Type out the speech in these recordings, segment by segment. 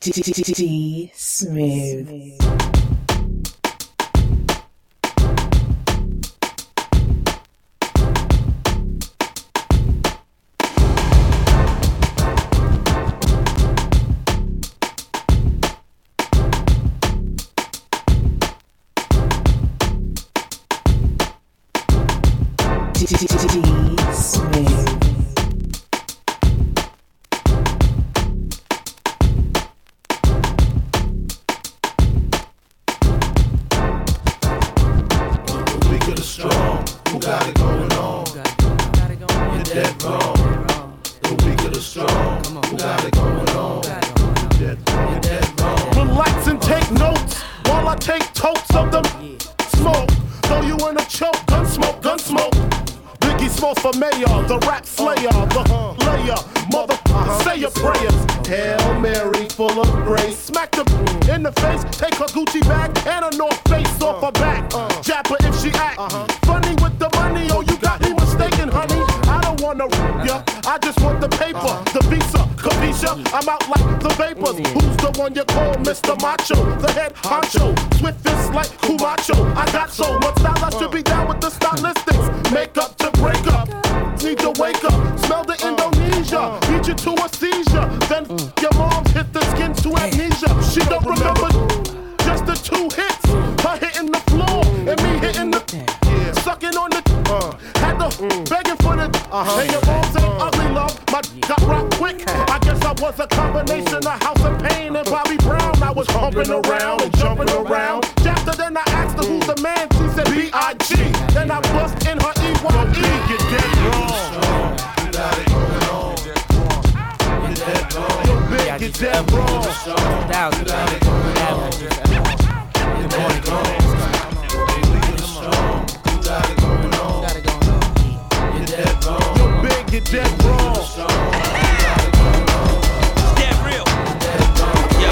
D Smooth. Smooth. B.I.G. Then I bust in her E.Y.E. Get dead wrong. You got it going on. You're dead wrong. Yo, big, get dead wrong. You got it going on. You're dead wrong. The weak or the strong, who got it going on? You're dead wrong. Yo, big, get dead wrong. Dead real. Yo,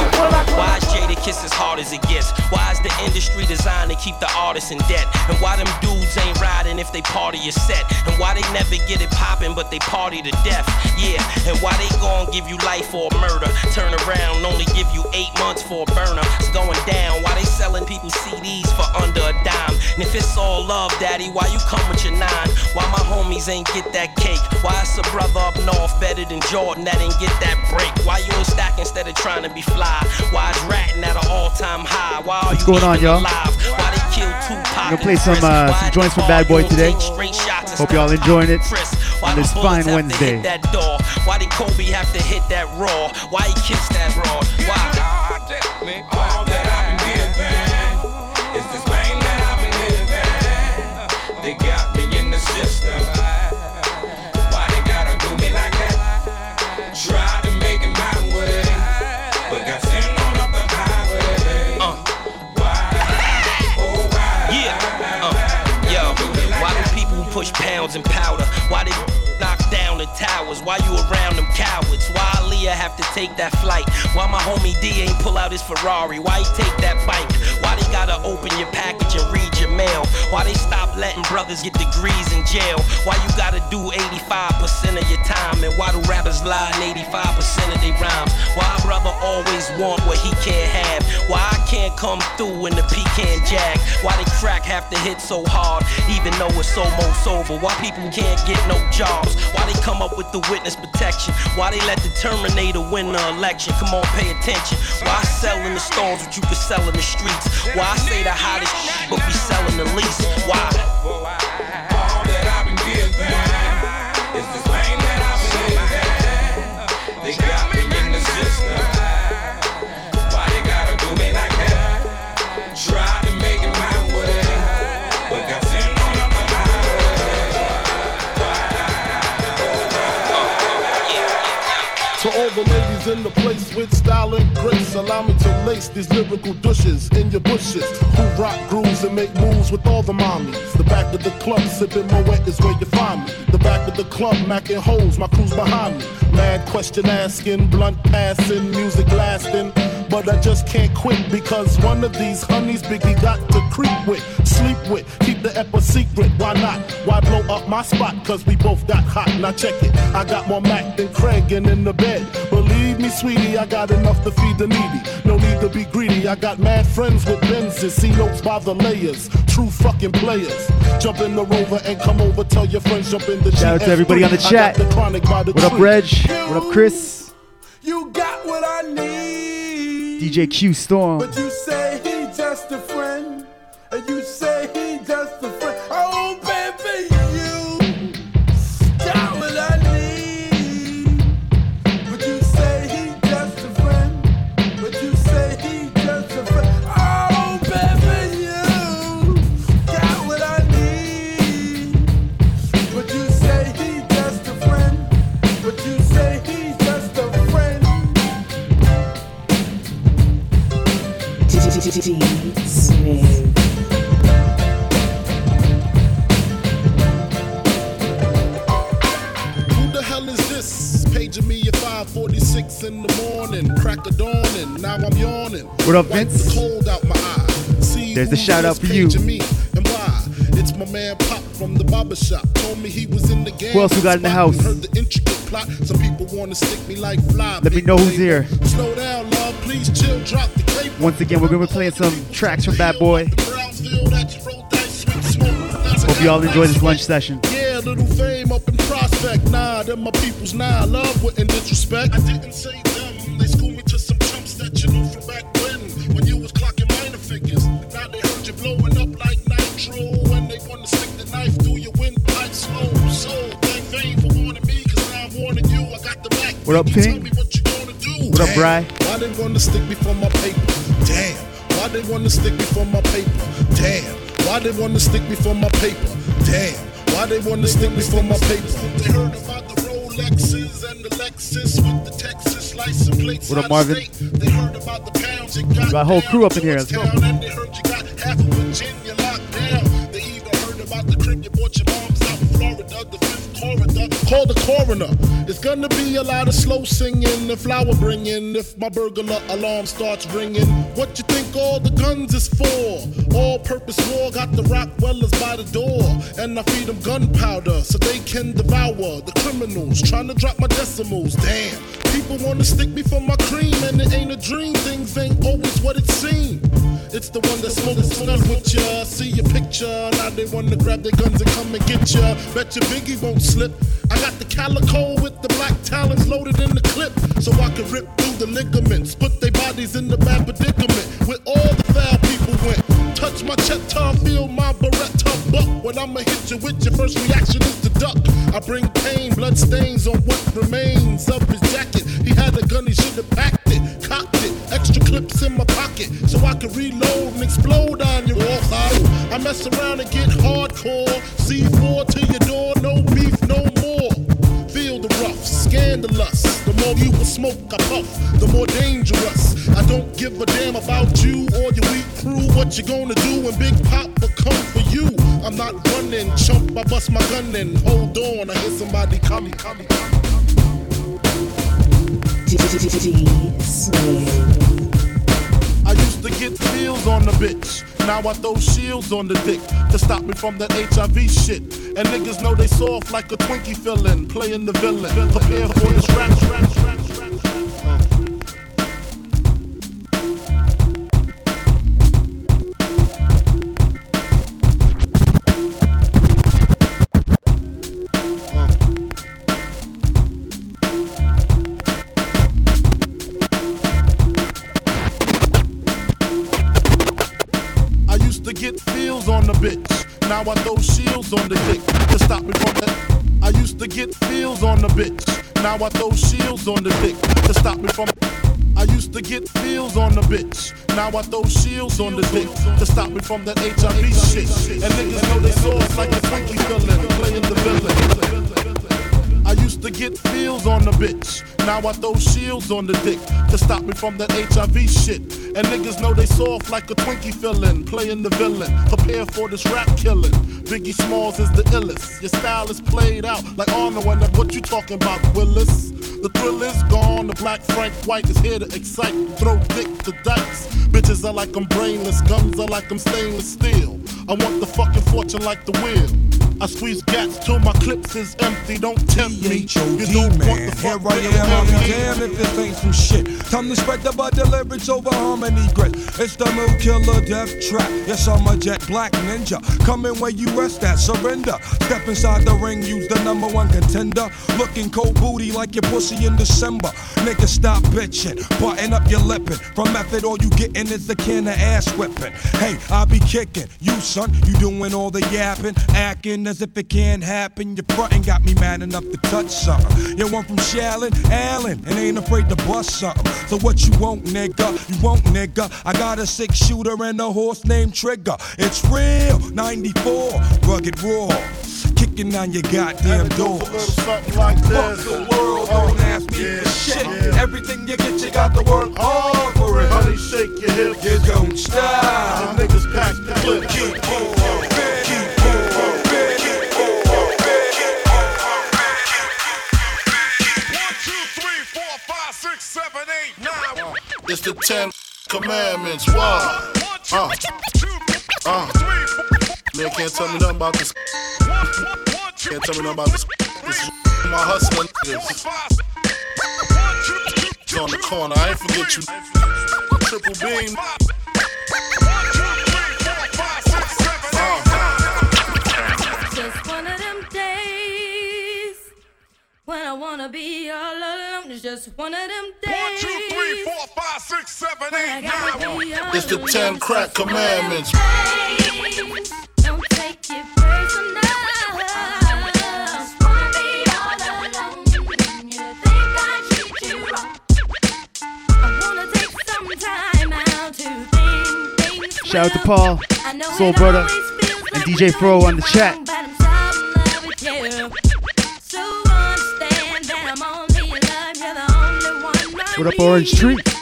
why is Jadakiss as hard as it gets? Why is the industry designed to keep the artists in debt? And why them dudes ain't riding if they party is set? And why they never get it poppin' but they party to death? Yeah, and why they gon' give you life for a murder? Turn around, only give you eight months for a burner. It's going down. Why they selling people CDs for under a dime? And if it's all love, daddy, why you come with your nine? Why my homies ain't get that cake? Why it's a brother up north better than Jordan that ain't get that break? Why you ain't stack instead of trying to be fly? Why is ratting at an all-time high? Why are What's you going on, y'all? alive? Why they kill Tupac? Gonna play some, uh, some joints from Bad Boy today. take straight shots Hope y'all enjoying it on this fine Wednesday. hit that door? Why did Kobe have to hit that raw? Why he kissed that broad? Why? And powder? Why they knock down the towers? Why you around them cowards? Why Aaliyah have to take that flight? Why my homie D ain't pull out his Ferrari? Why he take that bike? Why they gotta open your package and read your mail? Why they stop letting brothers get degrees in jail? Why you gotta do 85% of your time? And why come through in the pecan jag? Why they crack have to hit so hard, even though it's almost over? Why people can't get no jobs? Why they come up with the witness protection? Why they let the Terminator win the election? Come on, pay attention. Why sell in the stores what you could sell in the streets? Why say the hottest but be selling the least? Why? In the place with style and grace, allow me to lace these lyrical douches in your bushes. Who rock grooves and make moves with all the mommies. The back of the club, sipping Moet is where you find me. The back of the club, macking holes, my crew's behind me. Mad question asking, blunt passing, music lasting. but I just can't quit because one of these honeys Biggie got to creep with, sleep with, keep the ep a secret. Why not? Why blow up my spot? Cause we both got hot. Now check it. I got more Mac than Craig and in the bed. Believe me, sweetie, I got enough to feed the needy. No need to be greedy. I got mad friends with Benzes, see notes by the layers. True fucking players. Jump in the rover and come over. Tell your friends jump in the Shout out to everybody on the chat. the the What up, tree. Reg? What up, Chris? You got what I need. DJ Q Storm. But you say he just a friend. And you say What up, Vince? There's the shout out for you. It's my man Pop from the barber shop. Told me he was in the game. Who else we got in the house? Heard the intricate plot. Some people want to stick me like fly. Let me know who's here. Slow down, love. Please chill. Drop the cape. Once again, we're gonna be playing some tracks from Bad Boy. Hope you all enjoy this lunch session. Yeah, little fame up in prospect. Nah, them my people's nah. Love wouldn't disrespect. I didn't say What up, You Tell Ping? me what you gonna do. What up, Bry? Why they wanna stick me for my paper? Damn. Why they wanna stick me for my paper? Damn. Why they wanna stick me for my paper? Damn. Why they wanna stick me for my paper? They heard about the Rolexes and the Lexus with the Texas license plates. What up, Marvin? They heard about the pounds you got. Got a whole crew up in here. Let's go. And they heard you got half of Virginia locked down. They even heard about the crib you bought your mom's out in Florida, the fifth corridor. Call the coroner. It's gonna be a lot of slow singing and flower bringing if my burglar alarm starts ringing. What you think all the guns is for? All purpose war got the Rottweilers by the door. And I feed them gunpowder so they can devour the criminals trying to drop my decimals. Damn, people wanna stick me for my cream and it ain't a dream. Things ain't always what it seems. It's the one that smokes smell with ya. See your picture, now they wanna grab their guns and come and get ya. Bet your Biggie won't slip. I got the calico with the black talons loaded in the clip, so I can rip through the ligaments. Put their bodies in the bad predicament where all the foul people went. Touch my cheddar, feel my beretta buck. When I'ma hit you with your first reaction is to duck. I bring pain, blood stains on what remains of his jacket. He had a gun, he should have packed clips in my pocket so I can reload and explode on your wall. I mess around and get hardcore. C4 to your door, no beef, no more. Feel the rough, scandalous. The more you will smoke, I puff, the more dangerous. I don't give a damn about you or your weak crew. What you gonna do when Big Pop will come for you? I'm not running, chump. I bust my gun and hold on. I hear somebody coming, coming, coming. Smooth. I used to get feels on the bitch. Now I throw shields on the dick to stop me from that HIV shit. And niggas know they soft like a Twinkie filling, playing the villain. Prepare for I throw shields on the dick to stop me from that. I used to get feels on the bitch. Now I throw shields on the dick to stop me from. I used to get feels on the bitch. Now I throw shields on the dick to stop me from that HIV shit. And niggas know they soft like a funky villain, playing the villain. I used to get feels on the bitch. Now I throw shields on the dick to stop me from that HIV shit. And niggas know they soft like a Twinkie fillin', playing the villain. Prepare for this rap killing. Biggie Smalls is the illest. Your style is played out like Arnold and what you talking about, Willis? The thrill is gone. The black Frank White is here to excite. Throw dick to dice. Bitches are like I'm brainless. Guns are like I'm stainless steel. I want the fucking fortune like the wind. I squeeze gats till my clips is empty. Don't tempt me. You don't want man. the Here fuck I with am, me. damned if this ain't some shit. Time to spread the bud lyrics over harmony grit. It's the mood killer death trap. Yes, I'm a jet black ninja. Coming where you rest at, surrender. Step inside the ring, use the number one contender. Looking cold booty like your pussy in December. Nigga, stop bitching. Button up your lippin'. From method, all you gettin' is a can of ass whipping. Hey, I be kicking. You, son, you doing all the yapping. Acting as if it can't happen. Your frontin' got me mad enough to touch something. You want from Shallon, Allen, and ain't afraid to bust something. So what you want, nigga? You want, nigga? I got a six shooter and a horse named Trigger. It's real, 94, rugged raw. Kicking on your goddamn Goes a little doors. something like Fuck the world, don't oh, ask me Yeah, for shit. yeah. Everything you get, you got to work hard for it. Honey, shake your hips. You don't stop. The niggas pack the clip. Keep moving, It's the Ten Commandments. Two, Uh. Uh. Man, can't tell me nothing about this. Can't tell me nothing about this. This is my two, It's on the corner. I ain't forget you. Triple beam. When I wanna be all alone. It's just one of them days. One, two, three, four, five, six, seven, when I eight, gotta nine. be all It's the ten crack Just one of them commandments. days. Don't take it personal. Wanna be all alone. You think I treat you wrong? I wanna take some time out to think things Shout out to. Paul, Soul Brother, and DJ we're Fro on the chat. What up. Orange Tree?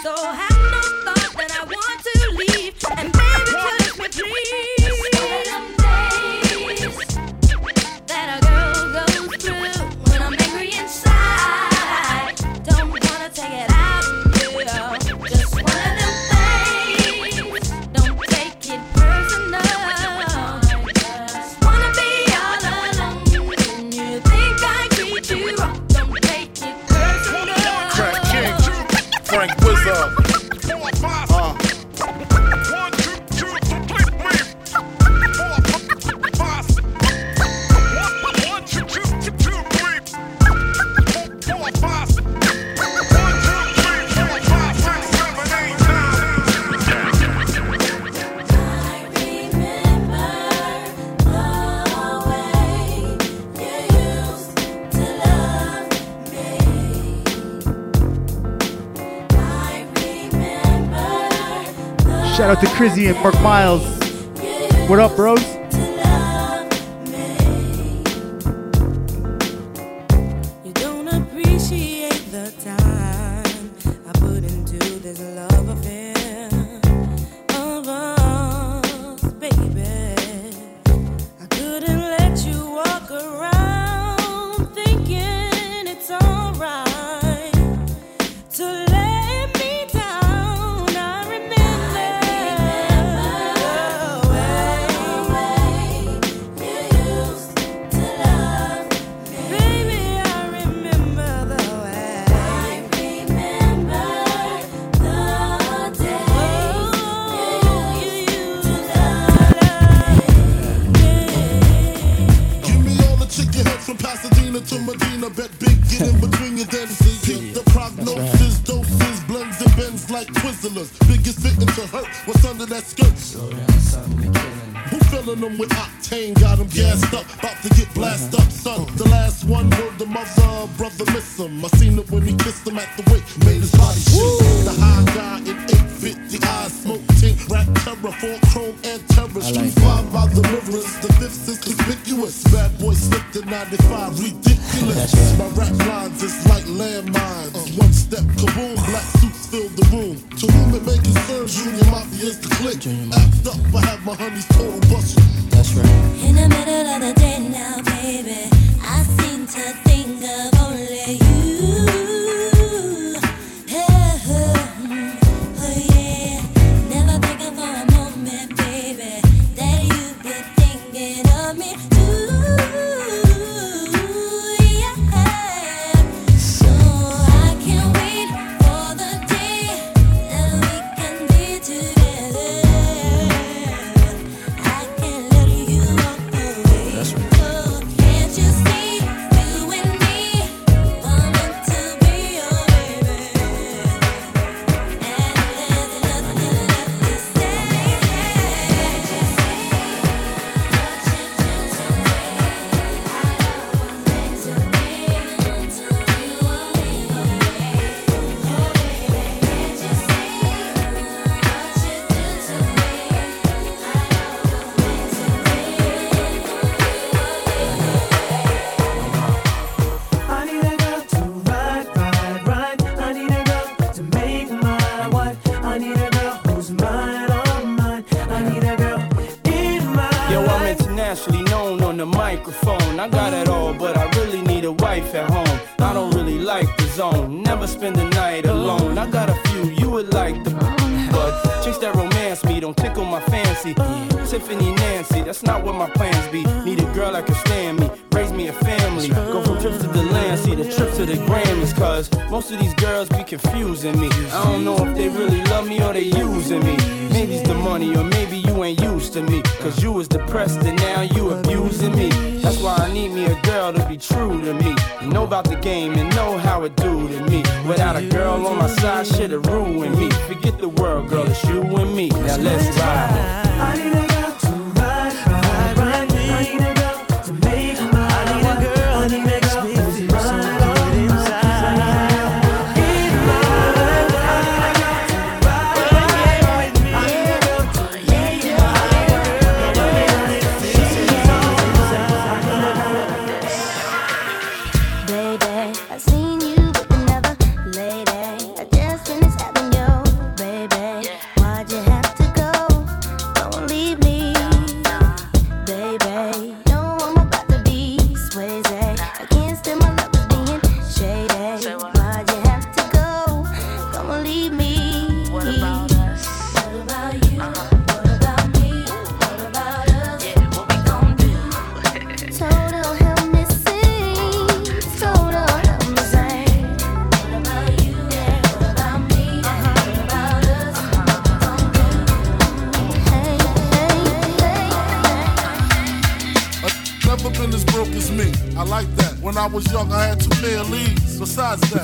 Shout out to Crizzy and Mark Miles. What up, bros?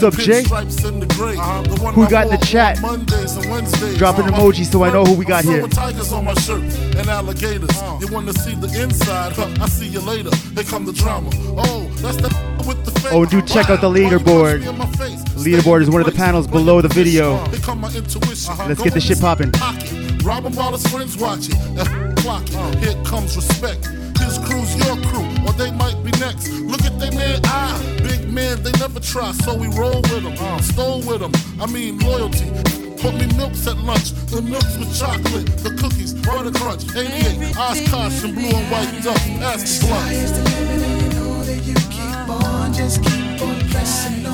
What's up, Jay? Who got in the chat? Drop an emoji so I know who we got here. Tigers on my shirt and alligators. You want to see the inside? I see you later. Come the drama. Oh, that's the. Oh, do check out the leaderboard. Leaderboard is one of the panels below the video. Let's get this shit popping. Friends watching. Oh. Here comes respect. Crew's your crew. said they never try, so we roll with them. Uh. Stole with them, I mean loyalty. Put me milks at lunch, the milks with chocolate, the cookies, butter crunch, 88, Oshkosh, and blue and white Ask that's blood. Just keep on pressing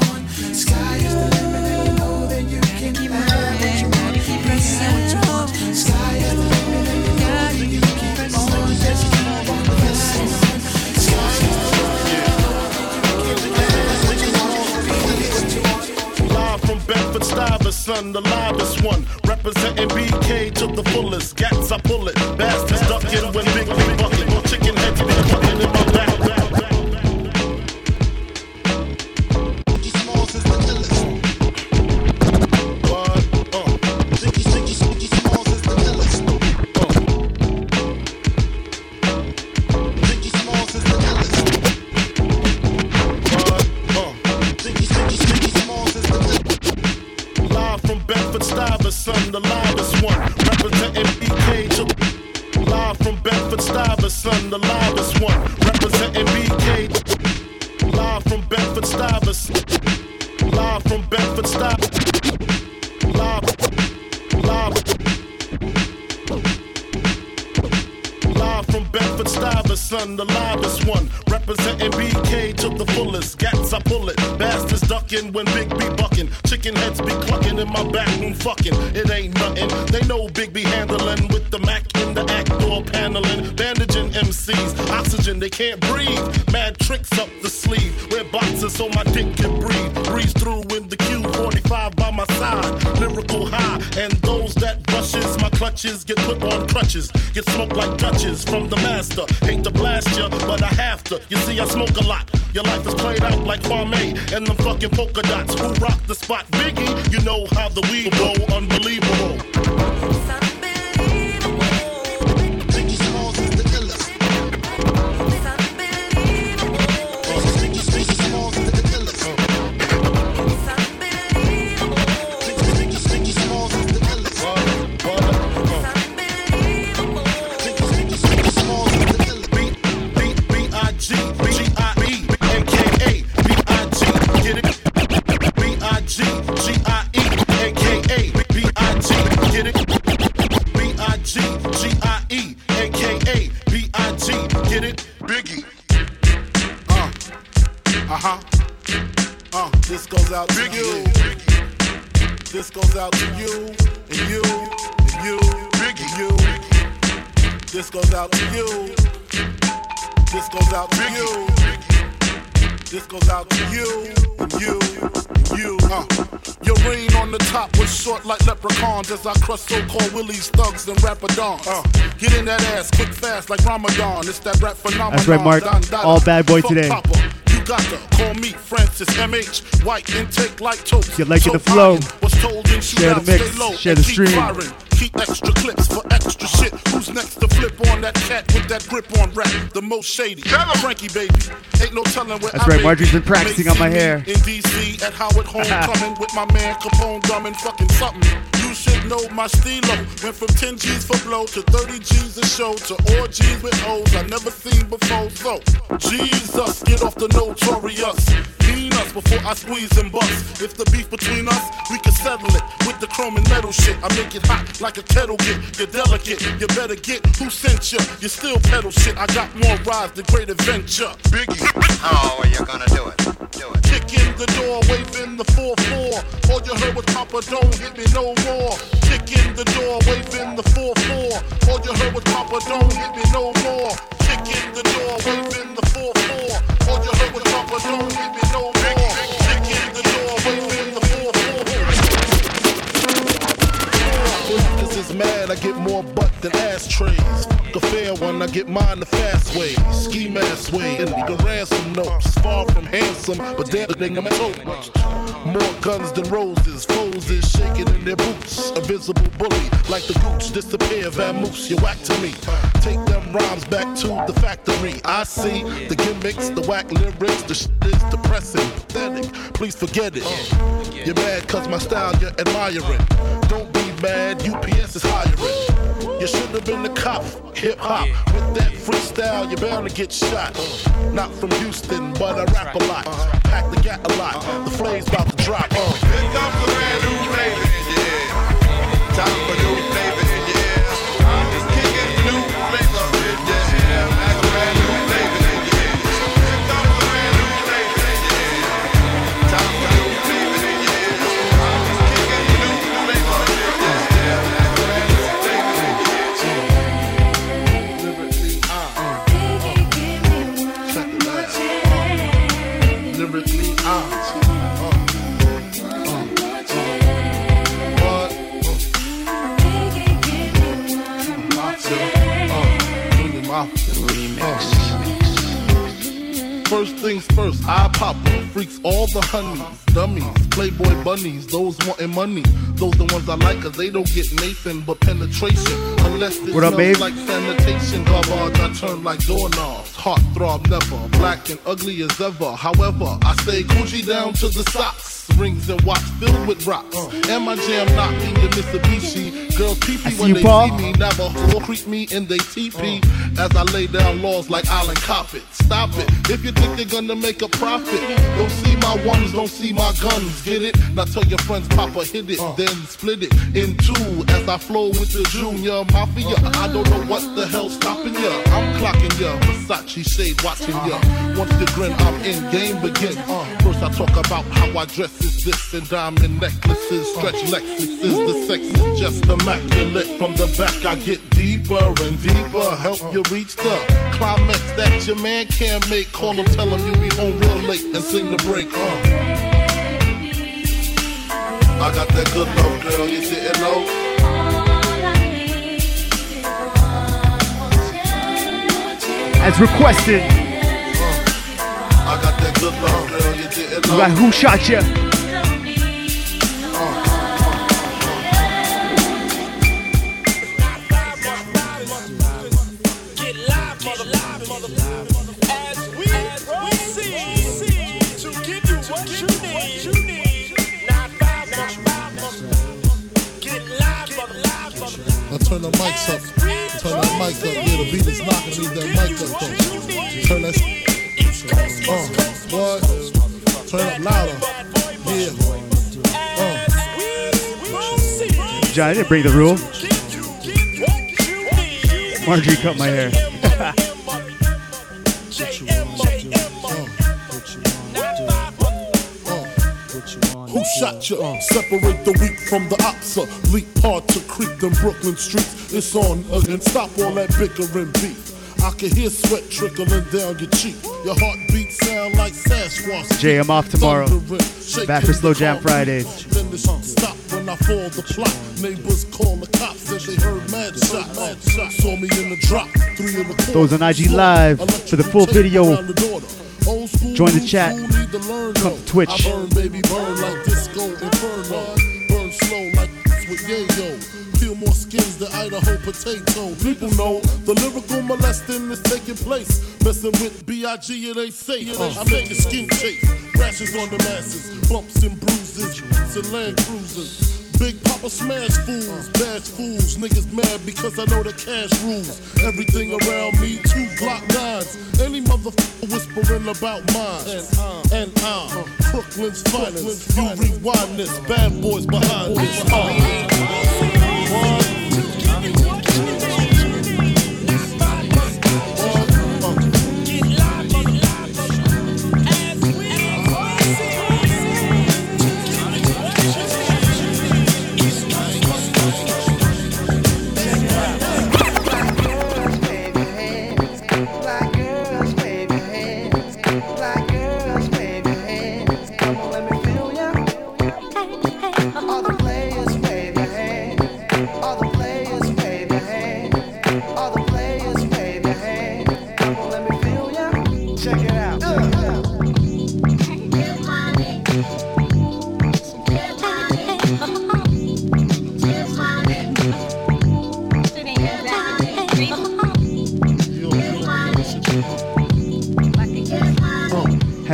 and them fucking polka dots. Who rock the spot? Biggie, you know how the we go. This goes out to you and you and you. Uh. Your reign on the top was short like leprechauns as I crush so-called willies, thugs, and rapadons. Uh. Get in that ass quick, fast like Ramadan. It's that rap phenomenon. That's right, Mark. Don Dada. All bad boy Fuck today. Papa. Got to call me Francis MH. White intake like toast. Get like in So the flow. was told in Share the shootouts, mix. stay low Share and the keep stream. Firing. Keep extra clips for extra shit. Who's next to flip on that cat with that grip on rap? The most shady. Frankie baby. Ain't no telling where That's I right, may Marjorie's be. been practicing on my hair. In DC at Howard Homecoming with my man Capone drumming fucking something. Should know my stilo. Went from 10 G's for blow to 30 G's a show to all G's with O's I never seen before. So, Jesus, get off the notorious. Mean us before I squeeze and bust. If the beef between us, we can settle it with the chrome and metal shit. I make it hot like a kettle get. You're delicate, you better get who sent you. You still pedal shit. I got more rides, the great adventure. Biggie. How are you gonna do it? Do it. Kick in the door, waving the 4-4. All you heard was Papa, don't hit me no more. Kick in the door, waving the 4-4. All you heard was Papa, don't hit me no more. Kick in the door, waving the 4-4. All you heard was Papa, don't hit me no more. Kick in the door, waving the 4-4. This is mad, I get more butt than ashtrays. A fair one, I get mine the fast way. Ski mask way, and the ransom notes. Far from handsome, but damn the nigga so More guns than roses, foes is shaking in their boots. A visible bully, like the gooch, disappear, vamoose, you whack to me. Take them rhymes back to the factory. I see the gimmicks, the whack lyrics, the shit is depressing, pathetic. Please forget it. You're mad cause my style you're admiring. Don't be mad, UPS is hiring. You should have been the cop, hip hop. With that freestyle, you're bound to get shot. Not from Houston, but I rap a lot. Pack the gat a lot. The flame's about to drop. Uh. Here comes the brand new flavor, yeah. Time for new First things first, I pop up, freaks all the honeys, dummies, playboy bunnies, those wanting money. Those the ones I like, cause they don't get Nathan but penetration. Unless it What up, babe? like sanitation, garbage, I turn like doorknobs. Heart throb never, black and ugly as ever. However, I stay Gucci down to the socks. Rings and watch filled with rocks. And my jam knocking the Mitsubishi. Girls pee I when you, they Paul. see me. Navajo creep me in they teepee. Oh. As I lay down laws like Island Coppet. Stop it. Oh. If you think they're gonna make a profit, don't see my ones, don't see my guns. Get it? Now tell your friends, Papa hit it, oh. then split it in two. As I flow with the Junior Mafia, I don't know what the hell's stopping ya. I'm clocking ya, Versace shade watching ya. Uh-huh. Once you grin, I'm in, game begins. Uh-huh. First I talk about how I dress is this and diamond necklaces, stretch uh-huh. Lexuses. The sex is just immaculate. From the back I get deeper and deeper, help you reach the climax that your man can't make. Call him, tell him you be home real late and sing the break. Uh. I got that good love, girl, you didn't know. As requested, I got that good love, girl, you didn't got. Who Shot Ya? Turn the mics up. Turn that mic up. Yeah, the beat is knocking. Leave that mic up though. Turn that. Uh, what? Turn it up louder. Yeah. Uh. John, I didn't break the rule. Marjorie cut my hair. Who shot you? Separate the weak from the opsa. Leap hard to creep them Brooklyn streets. It's on again. Stop all that bickering beef. I can hear sweat trickling down your cheek. Your heartbeat sound like Sasquatch. Jay, I'm off tomorrow. Back for Slow Jam concrete. Fridays. Then the shit stop when I fall the plot. Neighbors call the cops and they heard mad shots. Mad shots. Saw me in the drop, three in the. Those on IG Live for the full video. Join the chat. Come to Twitch. Burn, baby, burn like disco inferno. Burn slow like with yayo. Peel more skins than Idaho potato. People know the lyrical molesting is taking place. Messing with B.I.G. it ain't safe. Uh, I make skin. Rashes on the masses. Bumps and bruises. Land cruisers. Big Papa smash fools, bash fools, niggas mad because I know the cash rules. Everything around me, two Glock nines. Any motherfucker whispering about mine. And I'm Brooklyn's finest. You rewind this, bad boys behind this. Uh. Check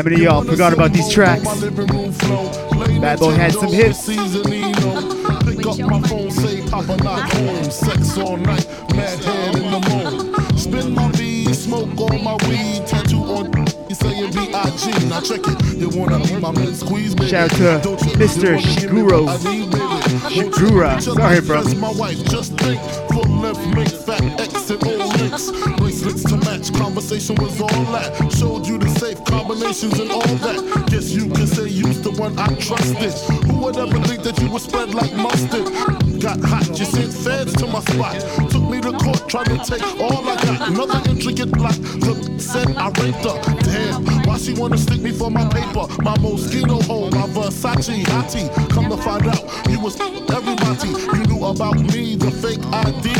How many of y'all forgot about these tracks? Bad Boy had some hits. Pick my phone, say Papa not home. Sex all night, mad head in the moon. Spin my V, smoke all my weed. Tattoo on you saying B.I.G. Now check it. You wanna be my mid squeeze, baby. Shout out to Mr. me Shiguro. Shigura. Sorry, bro. That's my wife, just think. Make fat X and O links. Bracelets to match, conversation was all that. Showed you the safe combinations and all that. Guess you can say you's the one I trusted. Who would ever think that you would spread like mustard? Got hot, you sent feds to my spot. Took me to court, tried to take all I got. Another intricate plot. The said I raped her. Damn, she wanna stick me for my paper? My mosquito hole, oh, my Versace hottie. Come to find out, you was everybody. You knew about me, the fake ID.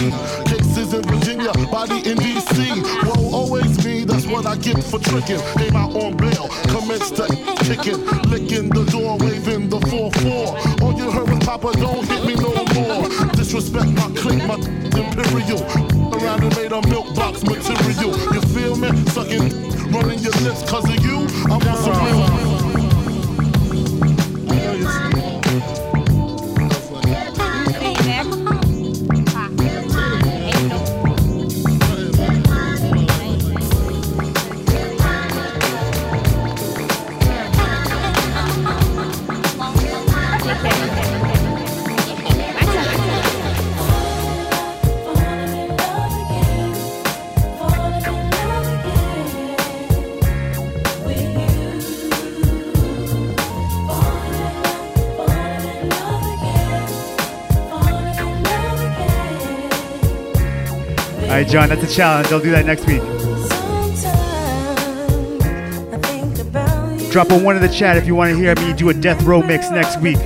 Cases in Virginia, body in DC. Whoa, always me, that's what I get for tricking. Came out on bail, commenced to kicking, licking the door, waving the 4-4. All you heard was Papa, don't hit me no more. Disrespect my clique, my imperial. Around and made a milk box material. You feel me? Sucking, running your lips cause of you. I want All right, John, that's a challenge. I'll do that next week. Drop a one in the chat if you want to hear me do a death row mix next week.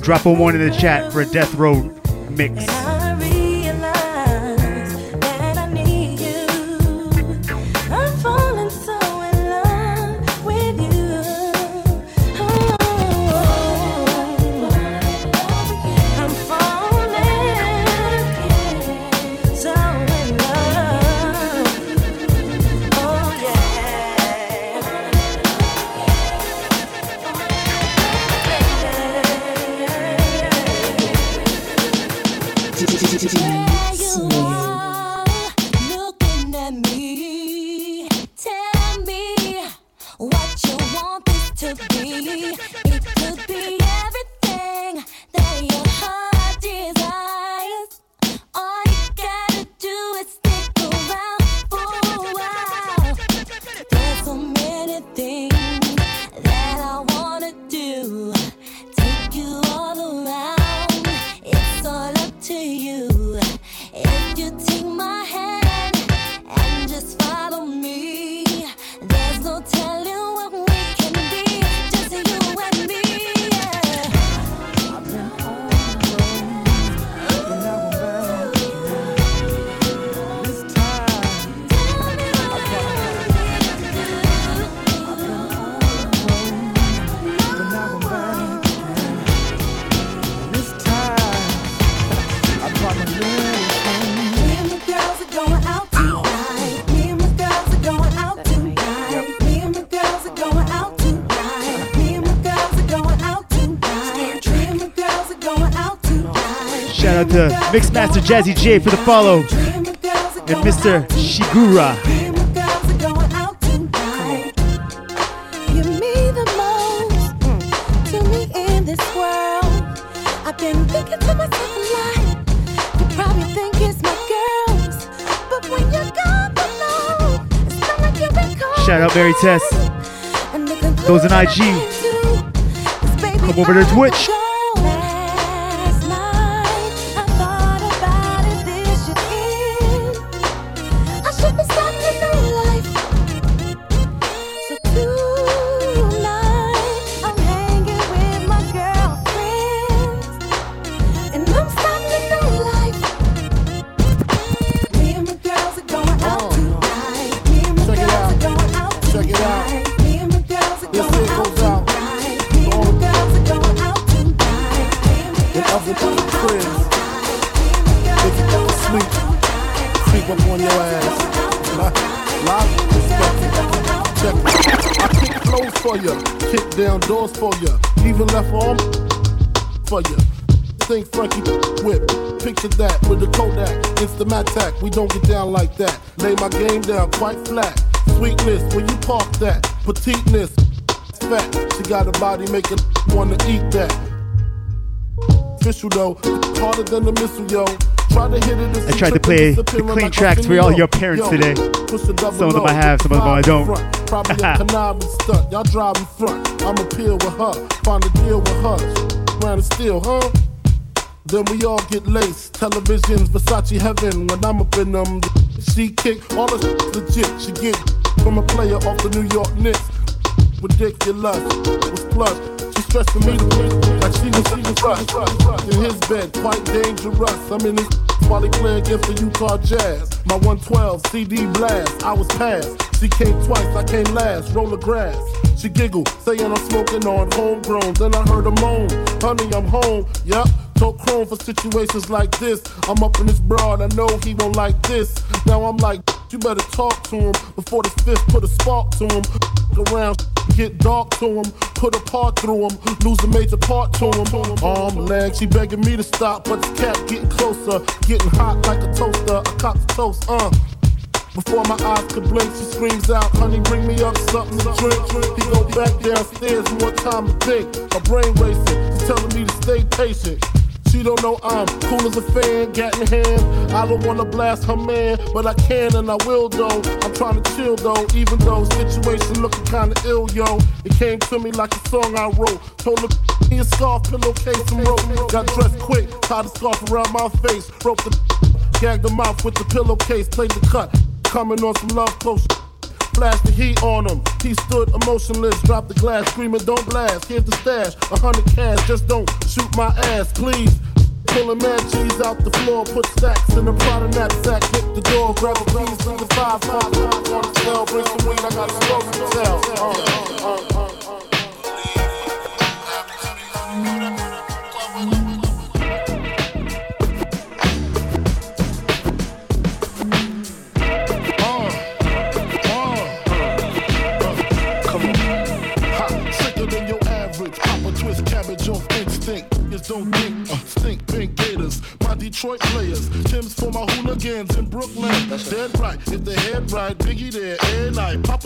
Drop a one in the chat for a death row mix. When you're gone below, it's not like you've been. Shout out Mary Tess. And the Those in IG. conclusion I came to is, baby, Come over to Twitch. We don't get down like that. Lay my game down quite flat. Sweetness, when you park that. Petiteness, fat. She got a body, make it wanna eat that. Official though, harder than the missile, yo. Try to hit it. I tried to play the clean tracks for all your parents today. Some of them I have, some of them I don't. Probably a conniving stunt. Y'all driving front. I'ma peel with her. Find a deal with her. Round and still, huh? Then we all get laced. Televisions, Versace heaven. When I'm up in them, she kick all the legit. She get from a player off the New York Knicks. Ridiculous, was plush. She stressing me to like she was. In his bed, quite dangerous. I'm in his while he play against the Utah Jazz. My 112 CD blast, I was passed. She came twice, I came last. Roll the grass. She giggled, saying I'm smoking on homegrown. Then I heard her moan, honey, I'm home. Yup, told chrome for situations like this. I'm up in this broad, I know he won't like this. Now I'm like, you better talk to him before the fifth put a spark to him. Around, get dark to him, put a part through him, lose a major part to him. Arm, leg, she begging me to stop, but the cat getting closer, getting hot like a toaster. I cock the toast, uh. Before my eyes could blink, she screams out, honey, bring me up something to drink. He go back downstairs, more time to think. My brain racing, she's telling me to stay patient. She don't know I'm cool as a fan, gat in hand. I don't wanna blast her man, but I can and I will though. I'm trying to chill though, even though situation looking kinda ill, yo. It came to me like a song I wrote. Told her me a scarf, pillowcase and rope. Got dressed quick, tied a scarf around my face, broke the gagged the mouth with the pillowcase, played the cut. Coming on some love potion. Flash the heat on him. He stood emotionless, dropped the glass, screaming, Don't blast. Here's the stash, a hundred cash, just don't shoot my ass, please. Pulling mad cheese out the floor, put stacks in the Prada knapsack, hit the door, grab a keys, leave the five, five, five on the cell, bring some weed, I got a story to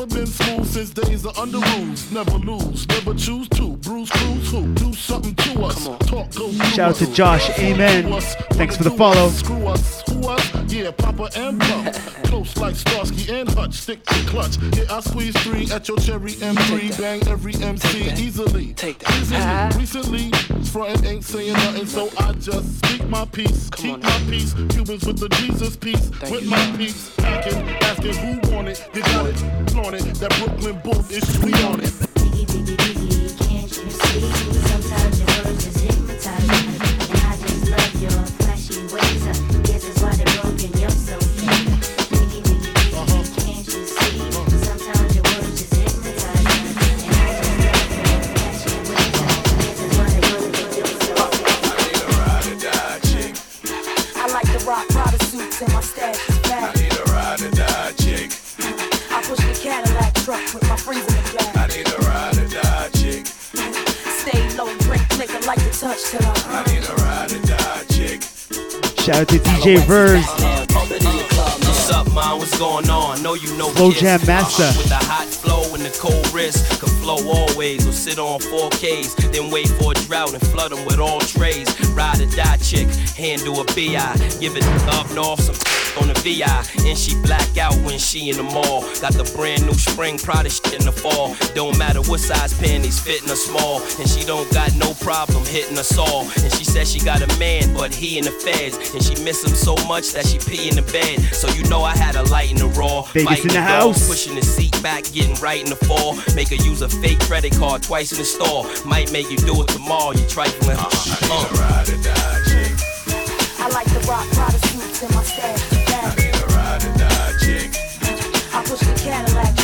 night. Papa been smooth since days of under rules. Never lose, never choose to. Bruce Cruz who do something to us. Talk goes through Shout out to. Josh, amen. Thanks for the follow. Screw us, who us? Yeah, Yeah, Papa clutch. Yeah, I squeeze three at your cherry M3. Bang every MC easily. Take that. Easily. Recently, frontin' ain't saying nothing, so I just speak my peace. Keep my peace. Cubans with the Jesus peace. with my peace. Packing, asking who want it. You got it. Flaunt it. That Brooklyn Bull is sweet on it. Shout out to DJ Verse. What's up, man? What's going on? Know you know. Jam Master. With the hot flow and the cold wrist. Can flow always or sit on 4Ks. Then wait for a drought and flood them with all trays. Ride or die chick, handle a BI. Give it up north, some on the VI. And she black out when she in the mall. Got the brand new spring Prada shit in the fall. Don't matter what size panties, fitting her small. And she don't got no problem hitting us all. And she said she got a man, but he in the feds. And she miss him so much that she pee in the bed. So you know I had a light in the raw. Vegas in the dog, house. Pushing the seat back, getting right in the fall. Make her use a fake credit card twice in the store. Might make you do it tomorrow, you trifling. Uh. I like the rock Prada suits and my stash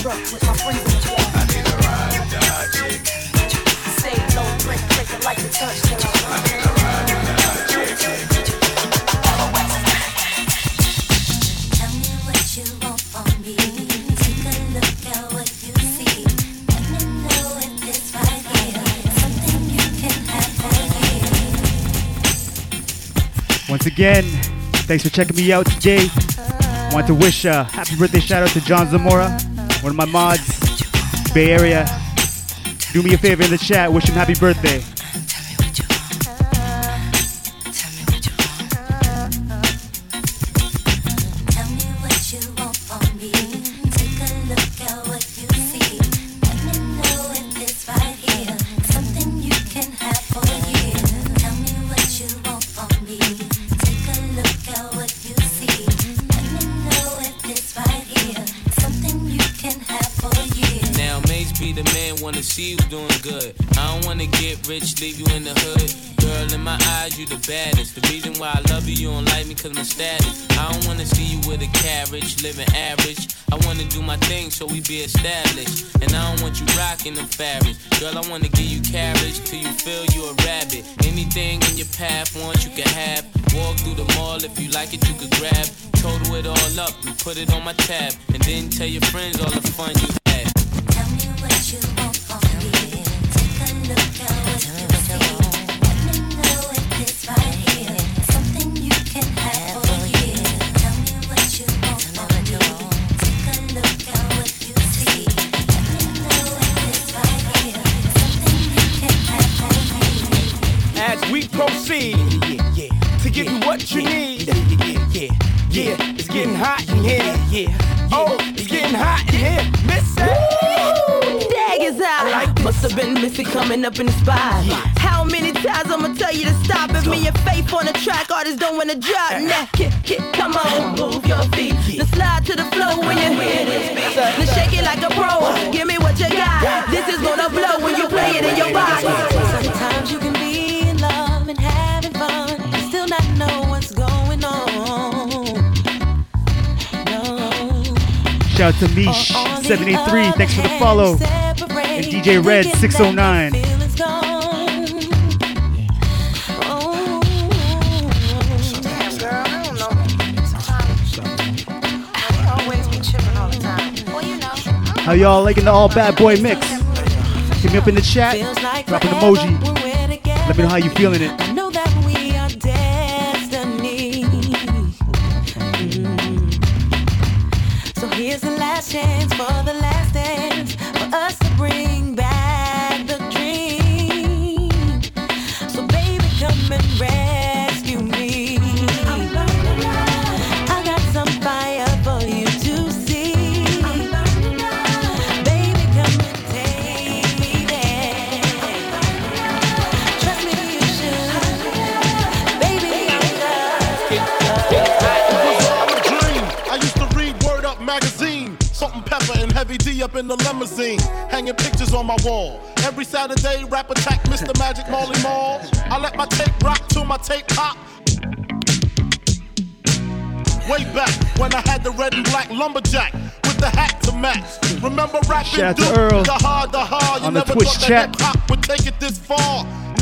truck with my friends in the back. I need a ride or die chick. Stay low, drink liquor, like to touch till I. I need a ride die chick. Tell me what you want from me. Take a look at what you see. Let me know if this right here is something you can have for you. Once again, thanks for checking me out today. Want to wish a happy birthday shout out to John Zamora, one of my mods, Bay Area. Do me a favor in the chat, wish him happy birthday. Living average. I wanna do my thing so we be established. And I don't want you rocking them fabrics. Girl, I wanna give you carriage till you feel you a rabbit. Anything in your path, once you can have. Walk through the mall, if you like it, you could grab. Total it all up and put it on my tab. And then tell your friends all the fun you hot in here. Yeah, oh, it's getting hot in here. Listen. Dag is out. Must have been Missy coming up in the spot. How many times I'ma tell you to stop? If me and Faith on the track, artists don't wanna drop. Nah, kid, kid, come on, move your feet. Now slide to the floor when you hear this beat. Now shake it like a pro. Give me what you got. This is gonna blow when you play it in your body. Sometimes you can Shout out to Mish783, thanks for the follow. And DJ Red 609. Feelings gone. Damn, girl, I don't know. Sometimes I always be tripping all the time. Well, you know. How y'all liking the all bad boy mix? Hit me up in the chat, drop an emoji. Let me know how you feeling it. On my wall. Every Saturday, rap attack Mr. Magic Marley Marl. I let my tape rock till my tape pop. Way back when I had the red and black lumberjack with the hat to match. Remember rapping Shout Duke, Earl the hard, the hard. You on the never Twitch thought chat. that hip hop would take it this far.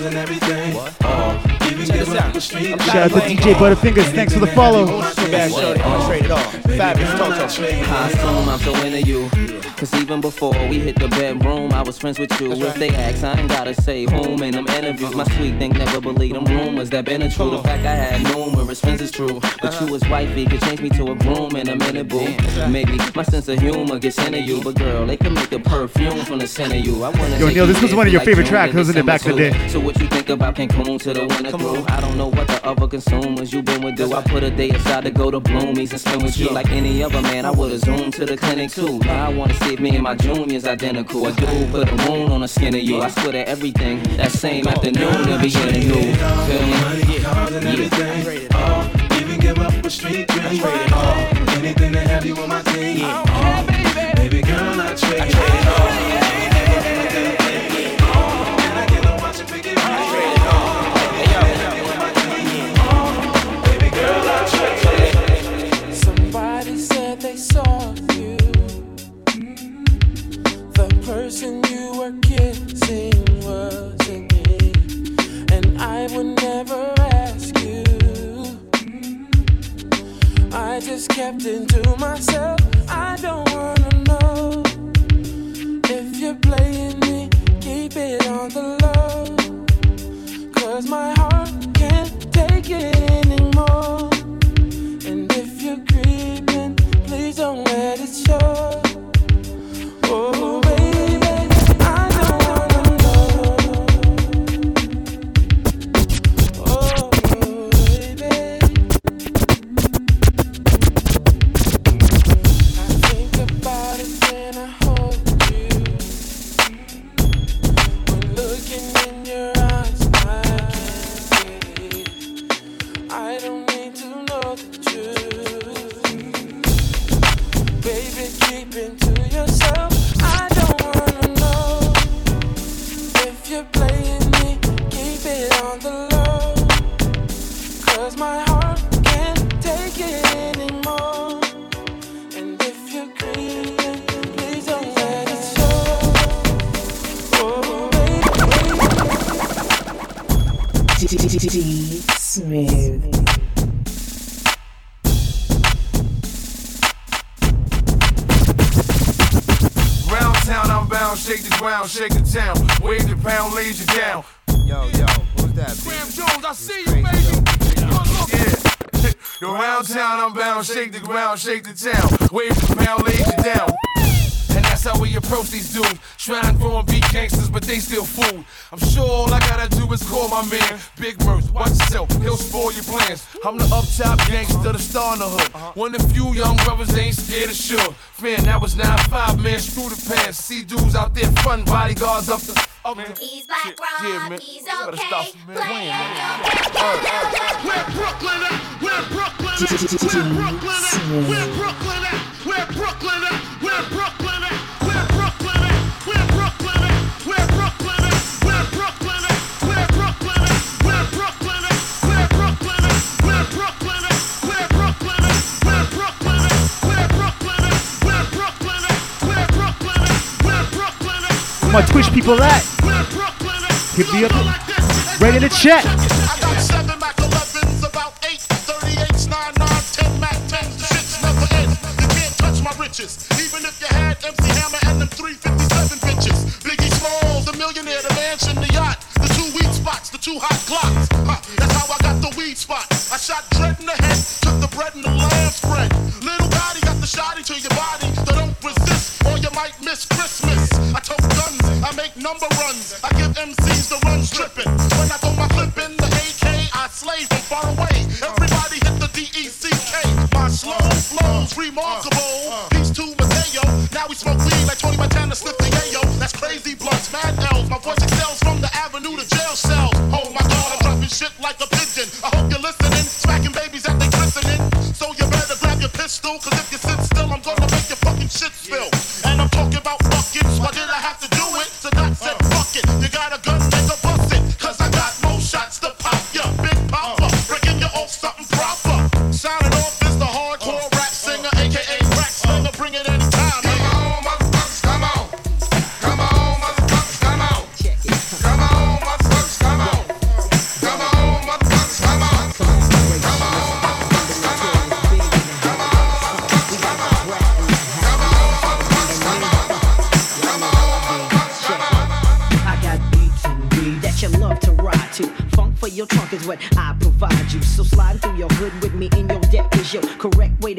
Sure. Check this out. Shout out to DJ Butterfingers. Thanks for the follow. Bad shorty, I'm gonna trade it off. Fabulous Toto. Costume, I'm so into you. Cause even before we hit the bedroom, I was friends with you. If they ask, I ain't gotta say whom in them interviews. My sweet thing never believe them rumors that been a true. The fact I had numerous friends is true. But you uh-huh. was wifey could change me to a broom in a minute, boo. Maybe my sense of humor gets into you, but girl, they can make the perfume from the scent of you. I wanna Yo, Neil, this was one of your like favorite tracks, wasn't it, back in the day? So what you think about Cancun to the winter crew? I don't know what the other consumers you been with do. I put a day aside to go to Bloomies and spend with you like any other man. I would've zoomed to the clinic too. Now I wanna see if me and my juniors identical. A dude put a moon on the skin of you. I swear that everything that same afternoon they'll be getting you. Feel me? Yeah. Even give up a street dream. All, anything to have you on my team. All, baby girl, I trade it all. Kept it to myself. Cause my heart can't take it anymore. And if you're please don't let it show. Oh, baby. Smooth. Round town, I'm bound, shake the ground, shake the town. Wave the pound, lays you down. Yo, yo, who's that? Graham Jones, I see you, baby. Yeah. Yo, round town, I'm bound, shake the ground, shake the town. Wave the pound, lay you down. And that's how we approach these dudes. Trying to and be gangsters, but they still fool. I'm sure all I gotta do is call my man. Big Merce, watch yourself, he'll spoil your plans. I'm the up top gangster, the star in the hood. Uh-huh. One of the few young brothers ain't scared of sure. Man, that was 9-5, man, screw the pants. See dudes out there frontin' bodyguards up the. Up the He's black, yeah, man. he's You gotta okay. stop, man. Playing Where Brooklyn eh? at? Where Brooklyn at? Where Brooklyn at? Where Brooklyn at? Where Brooklyn at? Where Brooklyn at? Where Brooklyn at? Where Brooklyn at? Where Brooklyn at? Where Brooklyn at? Where Brooklyn at? Where Brooklyn at? Where Brooklyn at? Where Brooklyn at? Where Brooklyn at? Where Brooklyn at? Where Brooklyn at? Where Brooklyn at? Where Brooklyn at? Where Brooklyn at? My Twitch people at? Hit me up right in the chat. riches. Even if you had MC Hammer and them 357 bitches. Biggie Smalls, the millionaire, the mansion, the yacht. The two weed spots, the two hot clocks. Huh, that's how I got the weed spot. I shot dread in the head, took the bread and the lamb bread.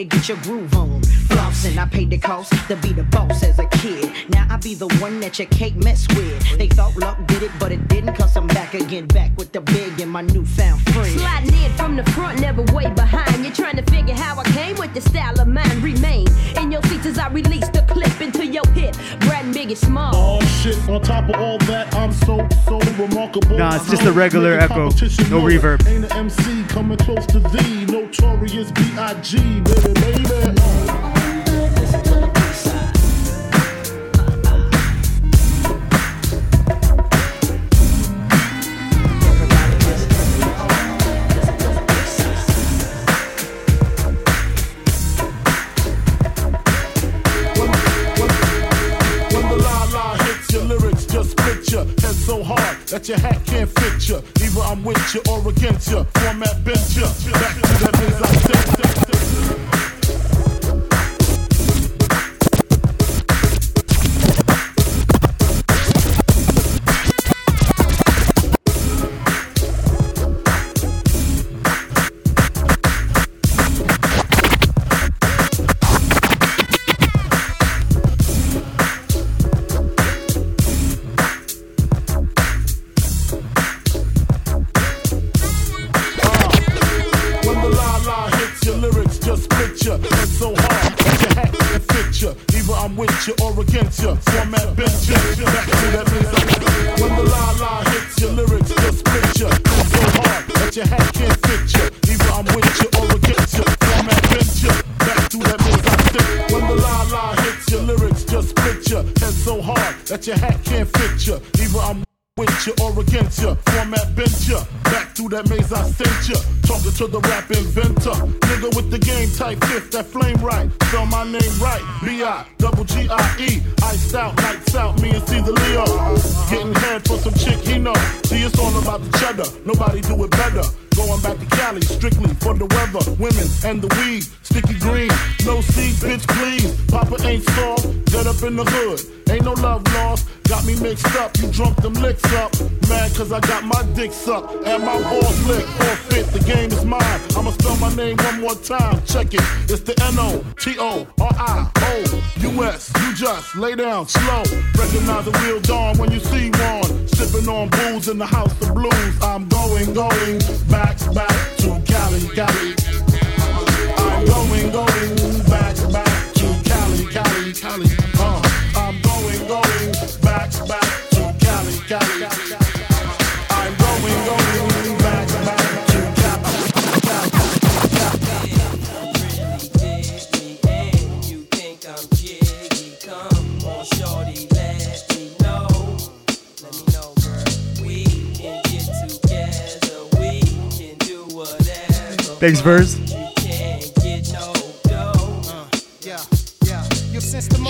to get your groove on. Flossing, I paid the cost to be the boss as a kid. Now I be the one that your cake mess with. They thought luck did it, but it didn't, cause I'm back again, back with the big and my newfound friend. Sliding in from the front, never way behind. You're trying to figure how I came with the style of mine. Remain in your seats as I release the clip into your hip. Brad Big and small. Oh shit, on top of all that, Nah, it's just a regular echo. No reverb. Ain't an MC coming close to thee. Notorious B.I.G. Baby, baby. I'ma spell my name one more time. Check it. It's the N O T O R I O U S. You just lay down slow. Recognize the real dawn when you see one. Sipping on booze in the house of blues. I'm going, going back, back to Cali, Cali. I'm going, going. Thanks, Verse.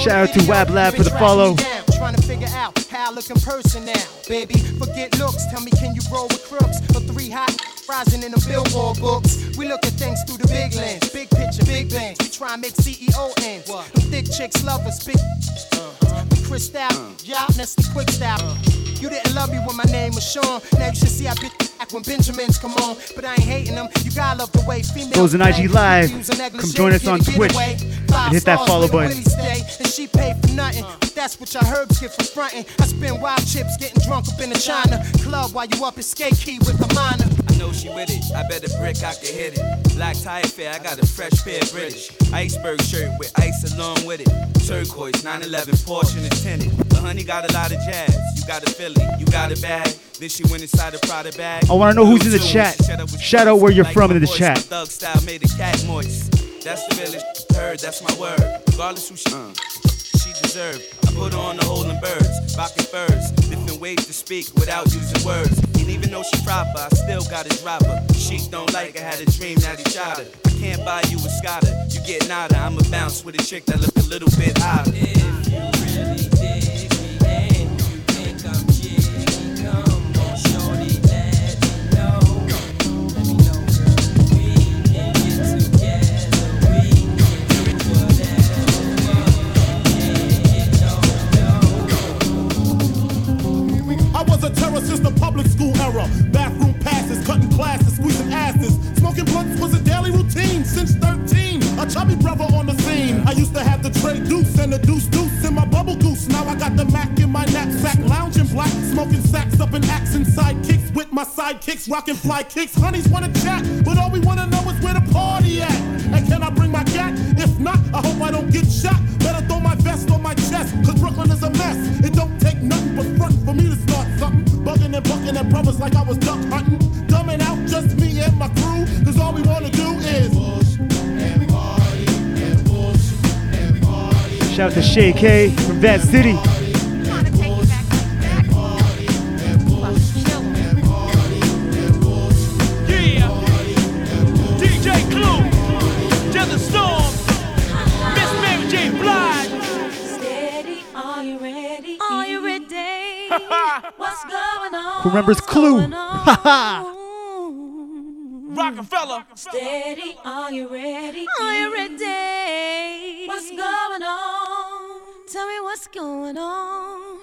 Shout out to Wab Lab for the follow trying to figure out how I look in person now. Baby, forget looks. Tell me, can you roll with crooks? Or three hot rising in the billboard books. We look at things through the big lens, big picture, big bang. We try and make CEO ends. What? Them thick chicks love us, big. Uh-huh. Chris out, y'all, that's the quick style. You didn't love me when my name was Sean. Now you should see I bit back when Benjamins come on. But I ain't hating them. You gotta love the way females. Goes in IG. Live. Use a negligee, Come join us on Twitch and hit that follow button. And she paid for nothing. But that's what your herbs get for fronting. I spend wild chips getting drunk up in the China club while you up at skate key with the minor. I know she with it. I bet a brick I can hit it. Black tie fair, I got a fresh pair of British. Iceberg shirt with ice along with it. Turquoise 911 Porsche and it's tinted. The honey got a lot of jazz. You got a Philly, you got a bag. Then she went inside a Prada bag. I wanna know who's in the chat. tune, shut up with Shout out where you're like from in the voice, chat. Thug style made a cat moist. That's the village heard, that's my word. Regardless who she, uh. she deserved. I put on the holding birds, rocking furs. Different ways to speak without using words. Even though she proper, I still gotta drop her. She don't like her, had a dream that he shot her. I can't buy you a scholar, you get nada. I'ma bounce with a chick that look a little bit hotter. If you really deuce and the deuce deuce in my bubble goose. Now I got the Mac in my knapsack, lounging black, smoking sacks up in accent sidekicks with my sidekicks, rocking fly kicks. Honeys wanna chat, but all we wanna know is where the party at. And can I bring my cat? If not, I hope I don't get shot. Better throw my vest on my chest, cause Brooklyn is a mess. It don't take nothing but front for me to start something. Bugging and bucking at brothers like I was duck hunting. Shout out to Shay K from Van City. Yeah. DJ Clue. Desert Storm. Miss Mary J. Blige. Steady, are you ready? Are you ready? What's going on? Who remembers Clue? Haha. Rockefeller. Steady, are you ready? Are you ready? What's going on.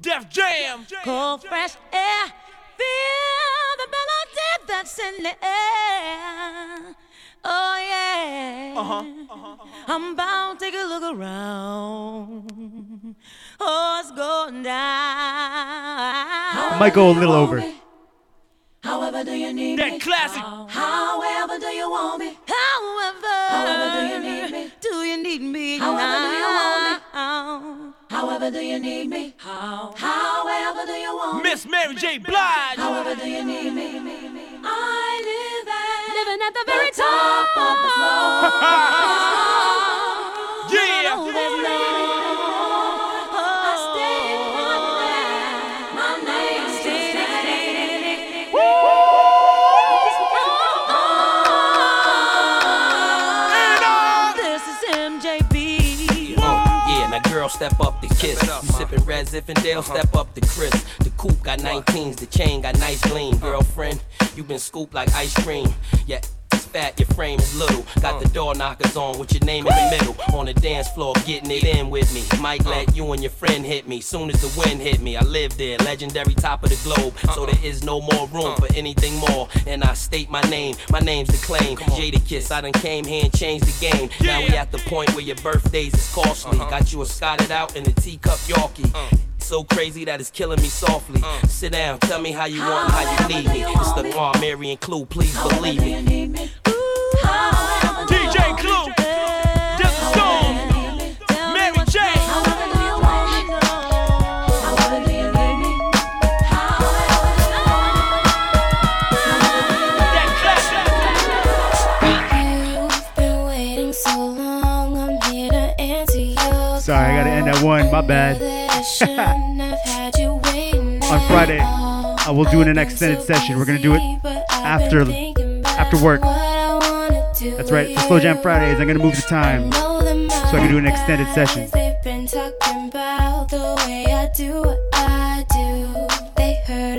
Def Jam. Cold, fresh air. Feel the melody that's in the air. Oh, yeah. Uh-huh. I'm bound to take a look around. Oh, it's going down. Might go a little over. However, do you need That me? That classic. However, do you want me? However, however do you need me? Do you need me However, do you want now? However, do you need me? How? However, do you want me? Miss Mary J. Blige. However, do you need me? I live at living at the very top of the floor. kiss. You sippin' Red Zinfandel, step up the Chris. The coupe got 19s, the chain got nice gleam. Girlfriend, you been scooped like ice cream. Yeah. Fat, your frame is little. Got the door knockers on with your name in the middle. On the dance floor, getting it in with me. Might let you and your friend hit me. Soon as the wind hit me, I live there. Legendary top of the globe. So there is no more room for anything more. And I state my name. My name's the claim. Jadakiss, I done came here and changed the game. Now we at the point where your birthdays is costly. Uh-huh. Got you a Scotted out in a teacup Yorkie. Uh. So crazy that it's killing me softly. Uh. Sit down, tell me how you want, how you need me. It's the Mar Marion Clue, please believe me. DJ Clue. Desert Storm. Mary J. You've been waiting so long, I'm here to answer your Sorry, I gotta end at one. My bad. On Friday, I will do an extended session. We're gonna do it after after work. That's right. For Slow Jam Fridays, I'm gonna move the time so I can do an extended session. They've been talking about the way I do what I do. They heard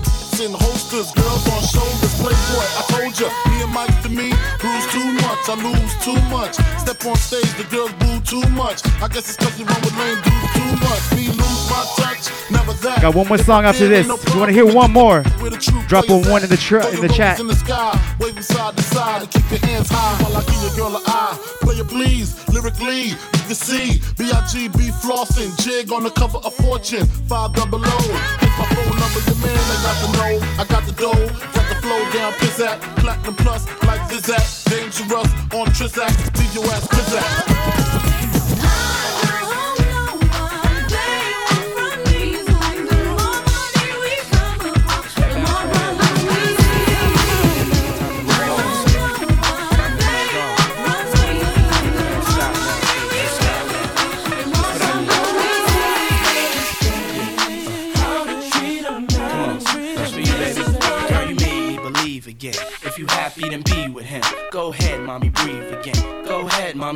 In holsters, girls on shoulders, playboy. I told ya, me and Mike to me, bruise too much, I lose too much. Step on stage, the girls boo too much. I guess it's cause you run with lame dudes too much. Me lose my touch, never that. Got one more song after this. If you want to hear one more, drop a one in the tr- in the chat. in the sky, waving side to side, and keep your hands high while I give your girl an eye. Play it please, lyrically, you can see B.I.G.B. flossing, jig on the cover of Fortune, five double O. My phone number, your man, I got the know, I got the dough, got the flow down, pizzat, platinum plus, like Zizak, dangerous on Trizak, leave your ass pizzat.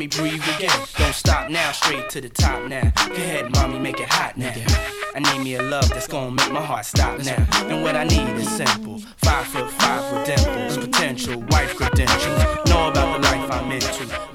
Mommy, breathe again. Don't stop now, straight to the top now. Go ahead, mommy, make it hot now. I need me a love that's gonna make my heart stop now. And what I need is simple. Five foot five with dimples, potential wife credentials. Know about the life I'm into,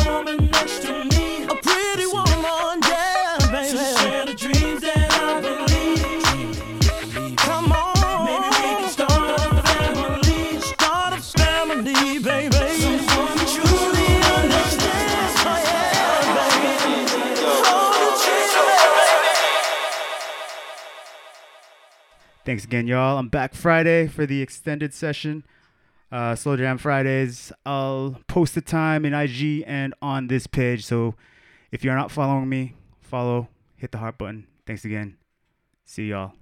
Thanks again, y'all. I'm back Friday for the extended session. Uh, Slow Jam Fridays. I'll post the time in IG and on this page. So if you're not following me, follow, hit the heart button. Thanks again. See y'all.